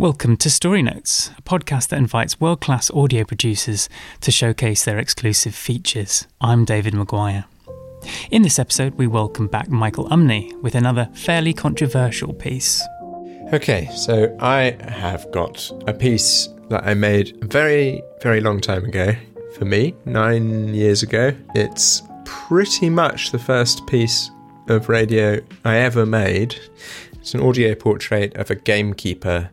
Welcome to Story Notes, a podcast that invites world class audio producers to showcase their exclusive features. I'm David Maguire. In this episode, we welcome back Michael Umney with another fairly controversial piece. Okay, so I have got a piece that I made a very, very long time ago for me, nine years ago. It's pretty much the first piece of radio I ever made. It's an audio portrait of a gamekeeper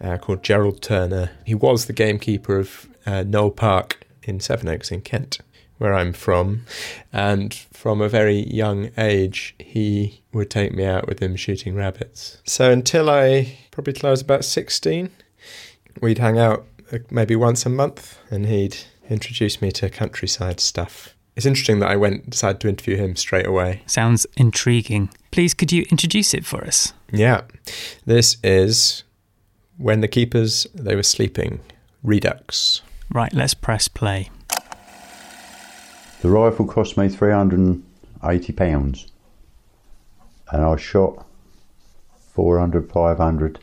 uh, called Gerald Turner. He was the gamekeeper of uh, Knole Park in Sevenoaks in Kent, where I'm from. And from a very young age, he would take me out with him shooting rabbits. So until I, probably till I was about 16, we'd hang out uh, maybe once a month and he'd introduce me to countryside stuff. It's interesting that I went decided to interview him straight away. Sounds intriguing. Please, could you introduce it for us? Yeah, this is when the keepers they were sleeping. Redux. Right, let's press play. The rifle cost me three hundred and eighty pounds, and I shot 400, 500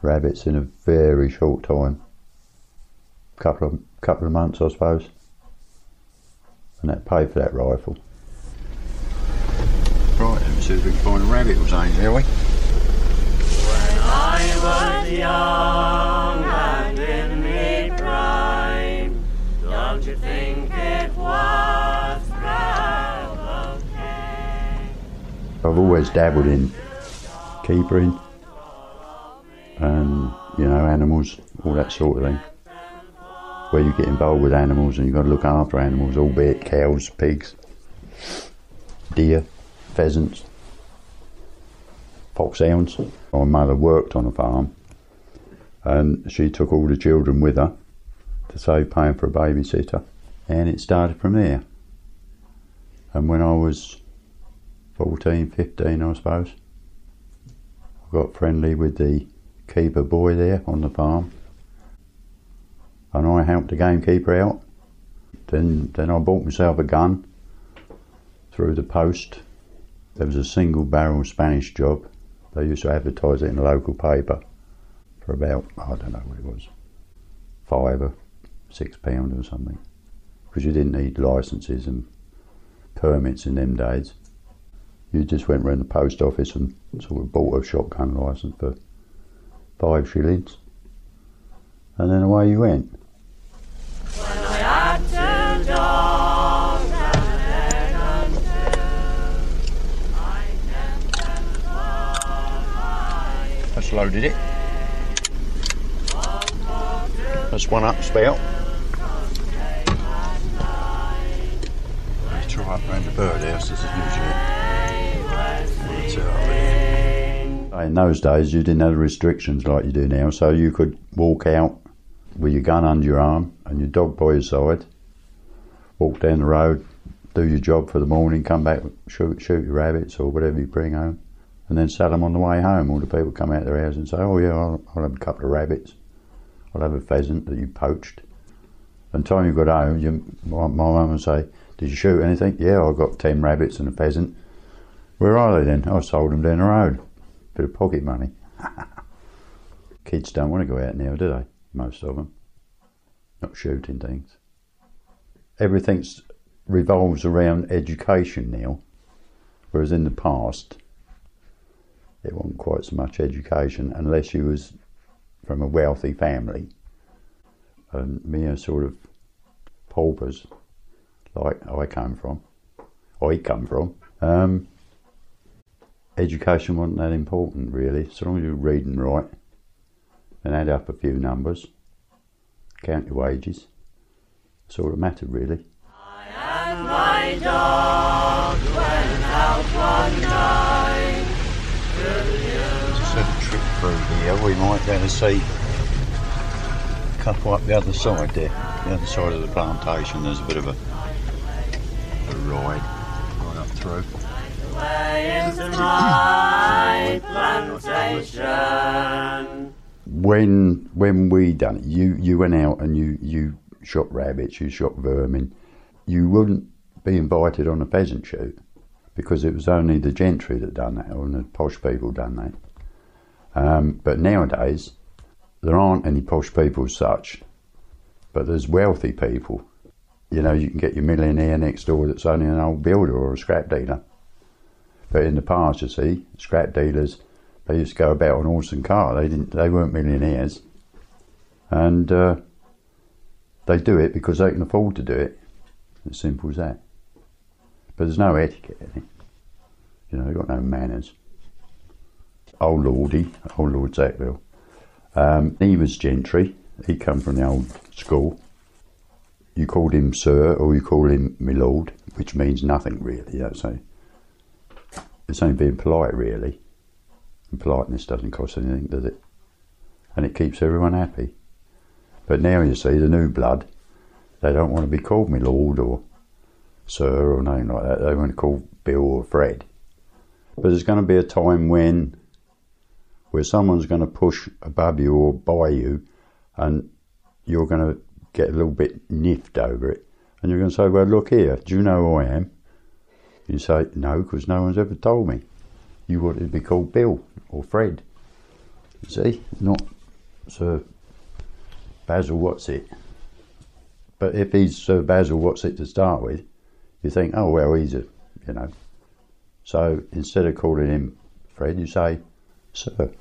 rabbits in a very short time. Couple of couple of months, I suppose, and that paid for that rifle. Right, let me see if we can find a rabbit or something, shall we? I was young and in me prime. Don't you think it was okay? I've always dabbled in keepering and you know animals, all that sort of thing. Where you get involved with animals and you've got to look after animals, albeit cows, pigs, deer, pheasants, foxhounds. My mother worked on a farm and she took all the children with her to save paying for a babysitter. And it started from there. And when I was 14, 15, I suppose, I got friendly with the keeper boy there on the farm. And I helped the gamekeeper out. Then, then I bought myself a gun through the post. There was a single barrel Spanish job. They used to advertise it in the local paper for about, I don't know what it was, five or six pounds or something. Because you didn't need licences and permits in them days. You just went round the post office and sort of bought a shotgun licence for five shillings. And then away you went. That's loaded it. That's one up spout. Let's try up round the birdhouse. This is usually. Uh, in those days, you didn't have the restrictions like you do now, so you could walk out with your gun under your arm and your dog by your side, walk down the road, do your job for the morning, come back, shoot, shoot your rabbits or whatever you bring home, and then sell them on the way home. All the people come out of their house and say, "Oh yeah, I'll, I'll have a couple of rabbits. I'll have a pheasant that you poached." And time you got home, you, my, mum would say, "Did you shoot anything?" "Yeah, I got ten rabbits and a pheasant." "Where are they then?" "I sold them down the road. Bit of pocket money." Kids don't want to go out now, do they? Most of them. Not shooting things. Everything revolves around education now, whereas in the past, it wasn't quite so much education unless you was from a wealthy family and mere sort of paupers like I come from, I come from. Um, education wasn't that important really, So long as you read and write and add up a few numbers, count your wages, all that mattered really. And my dog through here, we might be able to see a couple up the other side there. The other side of the plantation, there's a bit of a a ride right up through. When when we done it, you you went out and you you shot rabbits, you shot vermin. You wouldn't be invited on a pheasant shoot because it was only the gentry that done that, or the posh people done that. Um, but nowadays, there aren't any posh people as such, but there's wealthy people. You know, you can get your millionaire next door that's only an old builder or a scrap dealer. But in the past, you see, scrap dealers they used to go about on horse and cart. They didn't. They weren't millionaires, and uh, they do it because they can afford to do it. As simple as that. But there's no etiquette in it. You know, they've got no manners. Old Lordy, old Lord Sackville, um, he was gentry. He come from the old school. You called him sir, or you call him my lord, which means nothing really. That's a, it's only being polite, really. And politeness doesn't cost anything, does it? And it keeps everyone happy. But now you see the new blood, they don't want to be called my lord or sir or nothing like that. They want to call Bill or Fred. But there's going to be a time when where someone's going to push above you or by you, and you're going to get a little bit niffed over it, and you're going to say, "Well, look here. Do you know who I am?" You say, "No, because no one's ever told me." You wanted to be called Bill or Fred. You see, not Sir Basil What's it. But if he's Sir Basil What's it to start with, you think, oh well, he's a, you know. So instead of calling him Fred, you say Sir.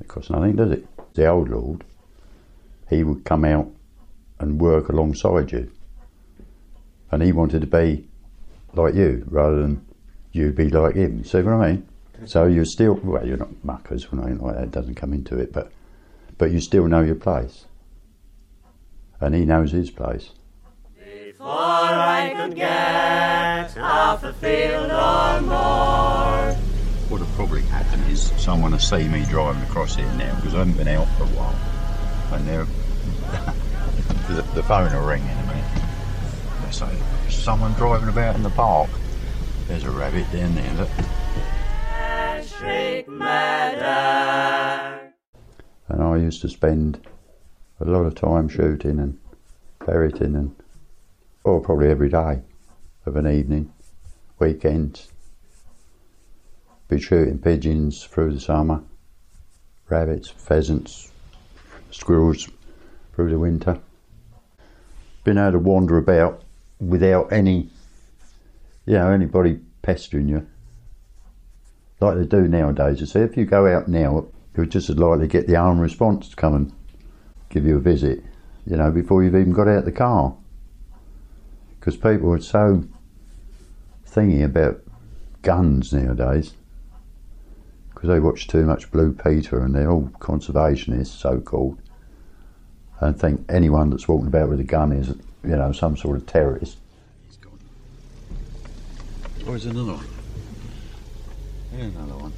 It costs nothing, does it? The old lord, he would come out and work alongside you, and he wanted to be like you rather than you be like him. See what I mean? So you're still well, you're not muckers or anything like that. Doesn't come into it, but but you still know your place, and he knows his place. Before I could get half a field probably happen is someone will see me driving across here now because I haven't been out for a while, and they're the, the phone will ring in a minute. They say, "Is someone driving about in the park?" There's a rabbit down there. Look. Shriek Meadow. And I used to spend a lot of time shooting and ferreting and, or probably every day of an evening, weekends. Be shooting pigeons through the summer, rabbits, pheasants, squirrels through the winter. Been able to wander about without any, you know, anybody pestering you like they do nowadays. You see, if you go out now, you're just as likely to get the armed response to come and give you a visit, you know, before you've even got out the car. Because people are so thingy about guns nowadays, because they watch too much Blue Peter and they're all conservationists, so called, and think anyone that's walking about with a gun is, you know, some sort of terrorist. Oh, He's gone. Where's another one? Here's another one.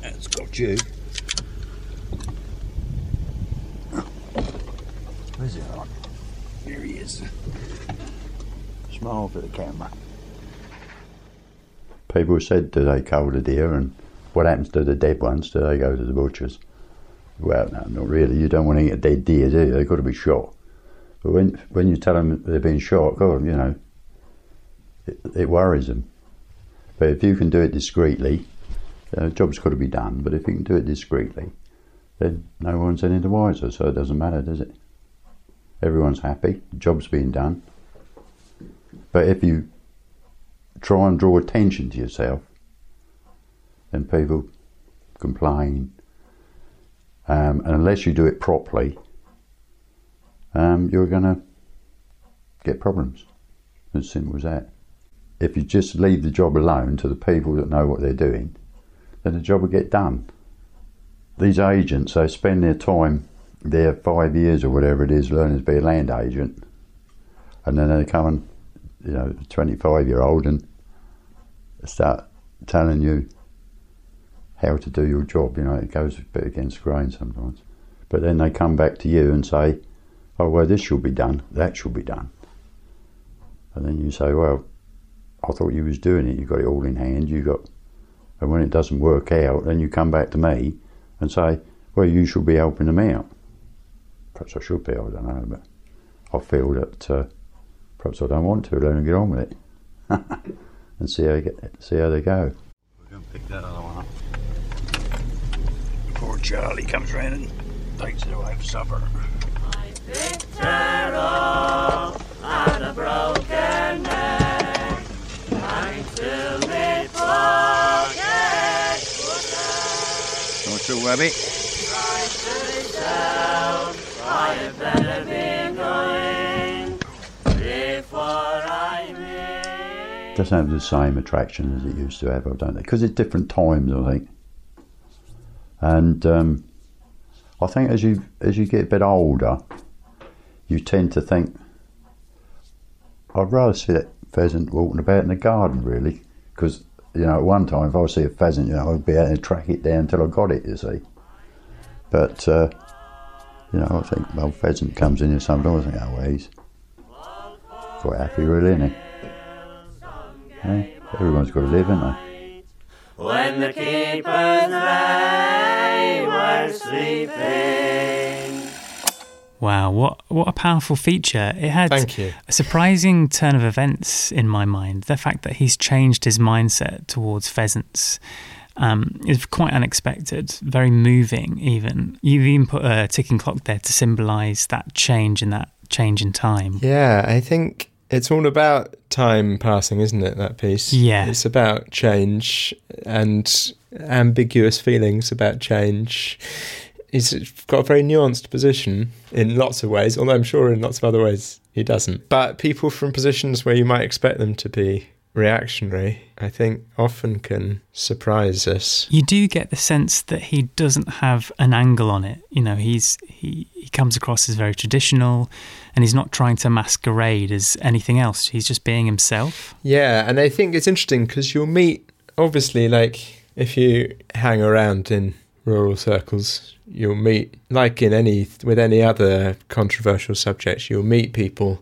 That's got you. Where's the other one? Here he is. Smile for the camera. People said, do they cull the deer and what happens to the dead ones? Do they go to the butchers? Well, no, not really. You don't want to eat a dead deer, do you? They've got to be shot. But when when you tell them they've been shot, God, you know, it, it worries them. But if you can do it discreetly, uh, the job's got to be done. But if you can do it discreetly, then no one's any the wiser. So it doesn't matter, does it? Everyone's happy. The job's being done. But if you try and draw attention to yourself, then people complain. Um, and unless you do it properly, um, you're going to get problems. As simple as that. If you just leave the job alone to the people that know what they're doing, then the job will get done. These agents, they spend their time there five years or whatever it is learning to be a land agent, and then they come and, you know, 25 year old and start telling you how to do your job. You know, it goes a bit against grain sometimes. But then they come back to you and say, oh, well, this should be done, that should be done. And then you say, well, I thought you was doing it. You got it all in hand. You got, and when it doesn't work out, then you come back to me and say, well, you should be helping them out. Perhaps I should be. I don't know, but I feel that uh, perhaps I don't want to. Let them get on with it and see how they get, see how they go. We're going to pick that other one up. Poor Charlie comes round and takes it away for supper. Terror and a broken neck. Until me forget Don't you, Webby? I had better be going doesn't have the same attraction as it used to have, I don't think, because it's different times, I think. And um, I think as you as you get a bit older, you tend to think, I'd rather see that pheasant walking about in the garden, really, because you know at one time if I see a pheasant, you know, I'd be able to track it down until I got it. You see, but uh, you know, I think well, pheasant comes in here sometimes. I think, oh, well, he's quite happy, really, isn't he? Yeah, everyone's got to live, haven't they? When the keepers they were sleeping. Wow, what what a powerful feature. It had Thank you. a surprising turn of events in my mind. The fact that he's changed his mindset towards pheasants um, is quite unexpected, very moving even. You've even put a ticking clock there to symbolise that change and that change in time. Yeah, I think it's all about time passing, isn't it? That piece. Yeah. It's about change and ambiguous feelings about change. He's got a very nuanced position in lots of ways, although I'm sure in lots of other ways he doesn't. But people from positions where you might expect them to be reactionary, I think often can surprise us. You do get the sense that he doesn't have an angle on it. You know, he's he, he comes across as very traditional and he's not trying to masquerade as anything else. He's just being himself. Yeah, and I think it's interesting because you'll meet, obviously, like if you hang around in rural circles, you'll meet, like in any with any other controversial subjects, you'll meet people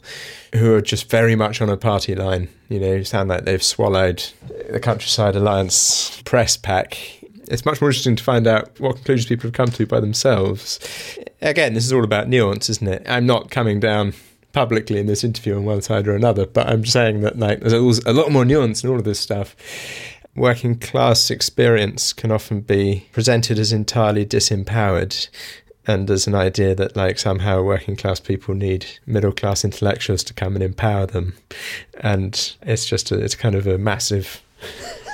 who are just very much on a party line. You know, sound like they've swallowed the Countryside Alliance press pack. It's much more interesting to find out what conclusions people have come to by themselves. Again, this is all about nuance, isn't it? I'm not coming down publicly in this interview on one side or another, but I'm saying that like there's a lot more nuance in all of this stuff. Working class experience can often be presented as entirely disempowered and as an idea that like somehow working class people need middle class intellectuals to come and empower them. And it's just a, it's kind of a massive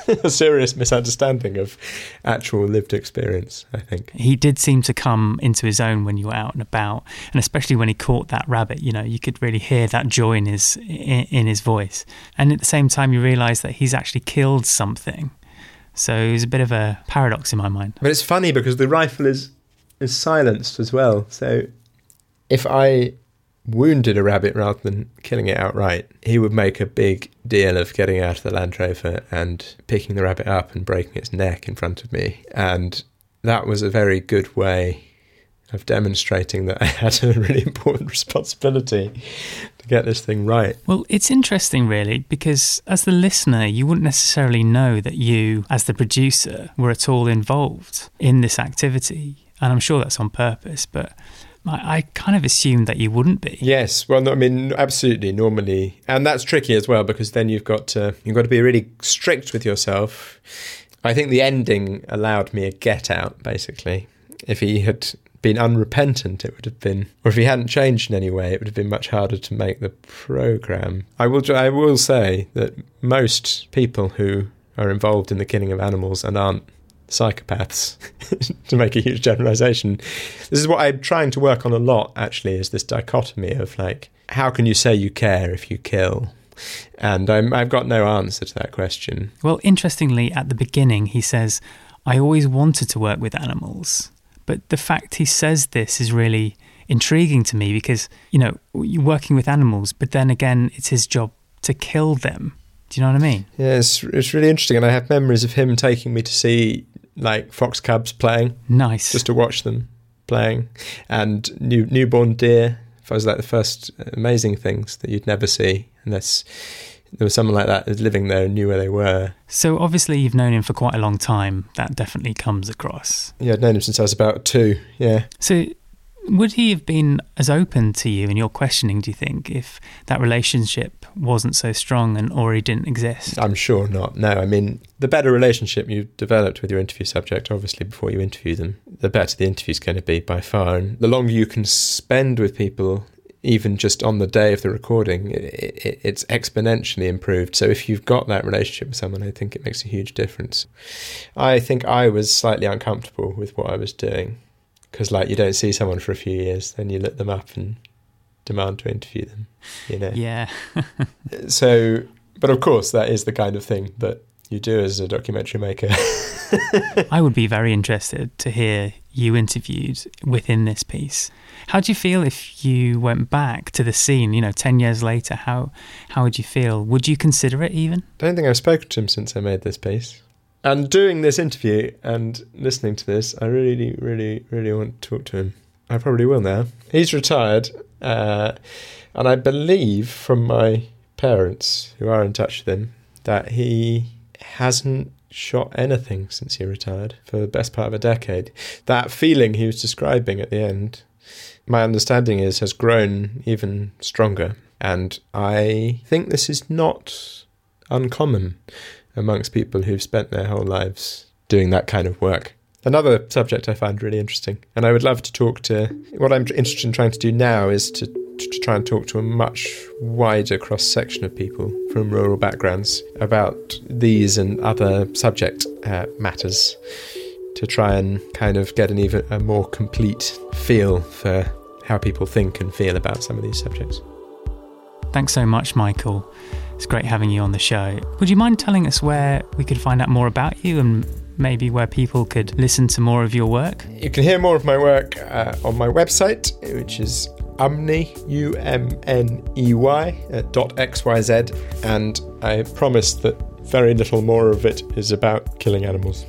a serious misunderstanding of actual lived experience i think He did seem to come into his own when you were out and about, and especially when he caught that rabbit. You know, you could really hear that joy in his in, in his voice, and at the same time, you realise that he's actually killed something. So it was a bit of a paradox in my mind. But it's funny because the rifle is is silenced as well. So if I wounded a rabbit rather than killing it outright, he would make a big deal of getting out of the Land Rover and picking the rabbit up and breaking its neck in front of me. And that was a very good way of demonstrating that I had a really important responsibility to get this thing right. Well, it's interesting, really, because as the listener, you wouldn't necessarily know that you, as the producer, were at all involved in this activity. And I'm sure that's on purpose, but I, kind of assumed that you wouldn't be. Yes, well, no, I mean, absolutely, normally, and that's tricky as well because then you've got to you've got to be really strict with yourself. I think the ending allowed me a get out, basically. If he had been unrepentant, it would have been, or if he hadn't changed in any way, it would have been much harder to make the program. I will, I will say that most people who are involved in the killing of animals and aren't psychopaths to make a huge generalization this is what i'm trying to work on a lot actually is this dichotomy of like how can you say you care if you kill and I'm, i've got no answer to that question Well, interestingly, at the beginning, he says, I always wanted to work with animals. But the fact he says this is really intriguing to me because, you know, you're working with animals, but then again, it's his job to kill them. Do you know what I mean? yeah it's, it's really interesting and i have memories of him taking me to see like fox cubs playing Nice. just to watch them playing and new newborn deer If I was like the first amazing things that you'd never see unless there was someone like that living there and knew where they were. So obviously you've known him for quite a long time. That definitely comes across. Yeah, I'd known him since I was about two. Yeah. So would he have been as open to you and your questioning, do you think, if that relationship wasn't so strong and he didn't exist? I'm sure not. No, I mean, the better relationship you've developed with your interview subject, obviously, before you interview them, the better the interview's going to be by far. And the longer you can spend with people, even just on the day of the recording, it, it, it's exponentially improved. So if you've got that relationship with someone, I think it makes a huge difference. I think I was slightly uncomfortable with what I was doing because, like, you don't see someone for a few years, then you look them up and demand to interview them. You know. Yeah. So, but of course, that is the kind of thing that you do as a documentary maker. I would be very interested to hear you interviewed within this piece. How do you feel if you went back to the scene, you know, 10 years later? How how would you feel? Would you consider it even? I don't think I've spoken to him since I made this piece. And doing this interview and listening to this, I really, really, really want to talk to him. I probably will now. He's retired, uh, and I believe from my parents, who are in touch with him, that he hasn't shot anything since he retired for the best part of a decade. That feeling he was describing at the end, my understanding is, has grown even stronger. And I think this is not uncommon amongst people who've spent their whole lives doing that kind of work. Another subject I find really interesting, and I would love to talk to. What I'm interested in trying to do now is to, to, try and talk to a much wider cross section of people from rural backgrounds about these and other subject uh, matters to try and kind of get an even a more complete feel for how people think and feel about some of these subjects. Thanks so much, Michael. It's great having you on the show. Would you mind telling us where we could find out more about you and maybe where people could listen to more of your work? You can hear more of my work uh, on my website, which is umney, U M N E Y, uh, dot XYZ, and I promise that very little more of it is about killing animals.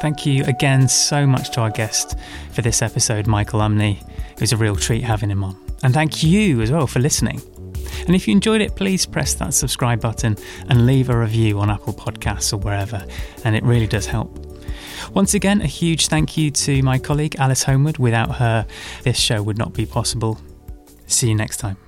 Thank you again so much to our guest for this episode, Michael Umney. It was a real treat having him on. And thank you as well for listening. And if you enjoyed it, please press that subscribe button and leave a review on Apple Podcasts or wherever, and it really does help. Once again, a huge thank you to my colleague Alice Homewood. Without her, this show would not be possible. See you next time.